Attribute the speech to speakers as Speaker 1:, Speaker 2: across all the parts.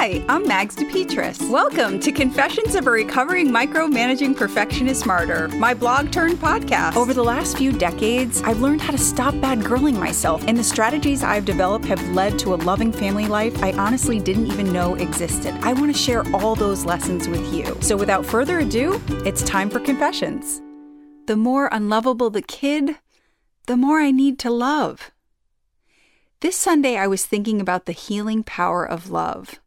Speaker 1: Hi, I'm Mags DePetris. Welcome to Confessions of a Recovering Micromanaging Perfectionist Martyr, my blog turned podcast. Over the last few decades, I've learned how to stop bad girling myself, and the strategies I've developed have led to a loving family life I honestly didn't even know existed. I want to share all those lessons with you. So without further ado, it's time for Confessions. The more unlovable the kid, the more I need to love. This Sunday, I was thinking about the healing power of love.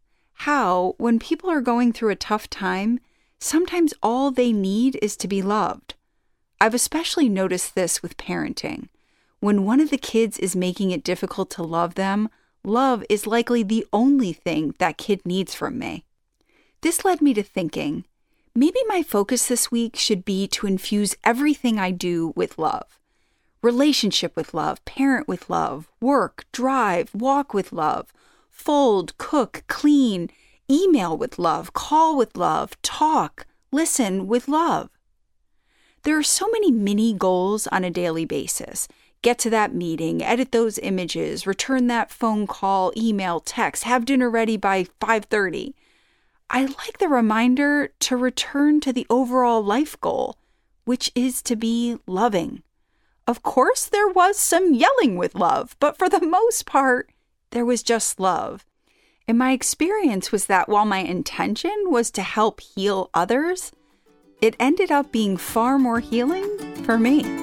Speaker 1: How, when people are going through a tough time, sometimes all they need is to be loved. I've especially noticed this with parenting. When one of the kids is making it difficult to love them, love is likely the only thing that kid needs from me. This led me to thinking maybe my focus this week should be to infuse everything I do with love relationship with love, parent with love, work, drive, walk with love, fold, cook, clean, email with love, call with love, talk, listen with love. There are so many mini goals on a daily basis. Get to that meeting, edit those images, return that phone call, email, text, have dinner ready by 5:30. I like the reminder to return to the overall life goal, which is to be loving. Of course, there was some yelling with love, but for the most part, there was just love. And my experience was that while my intention was to help heal others, it ended up being far more healing for me.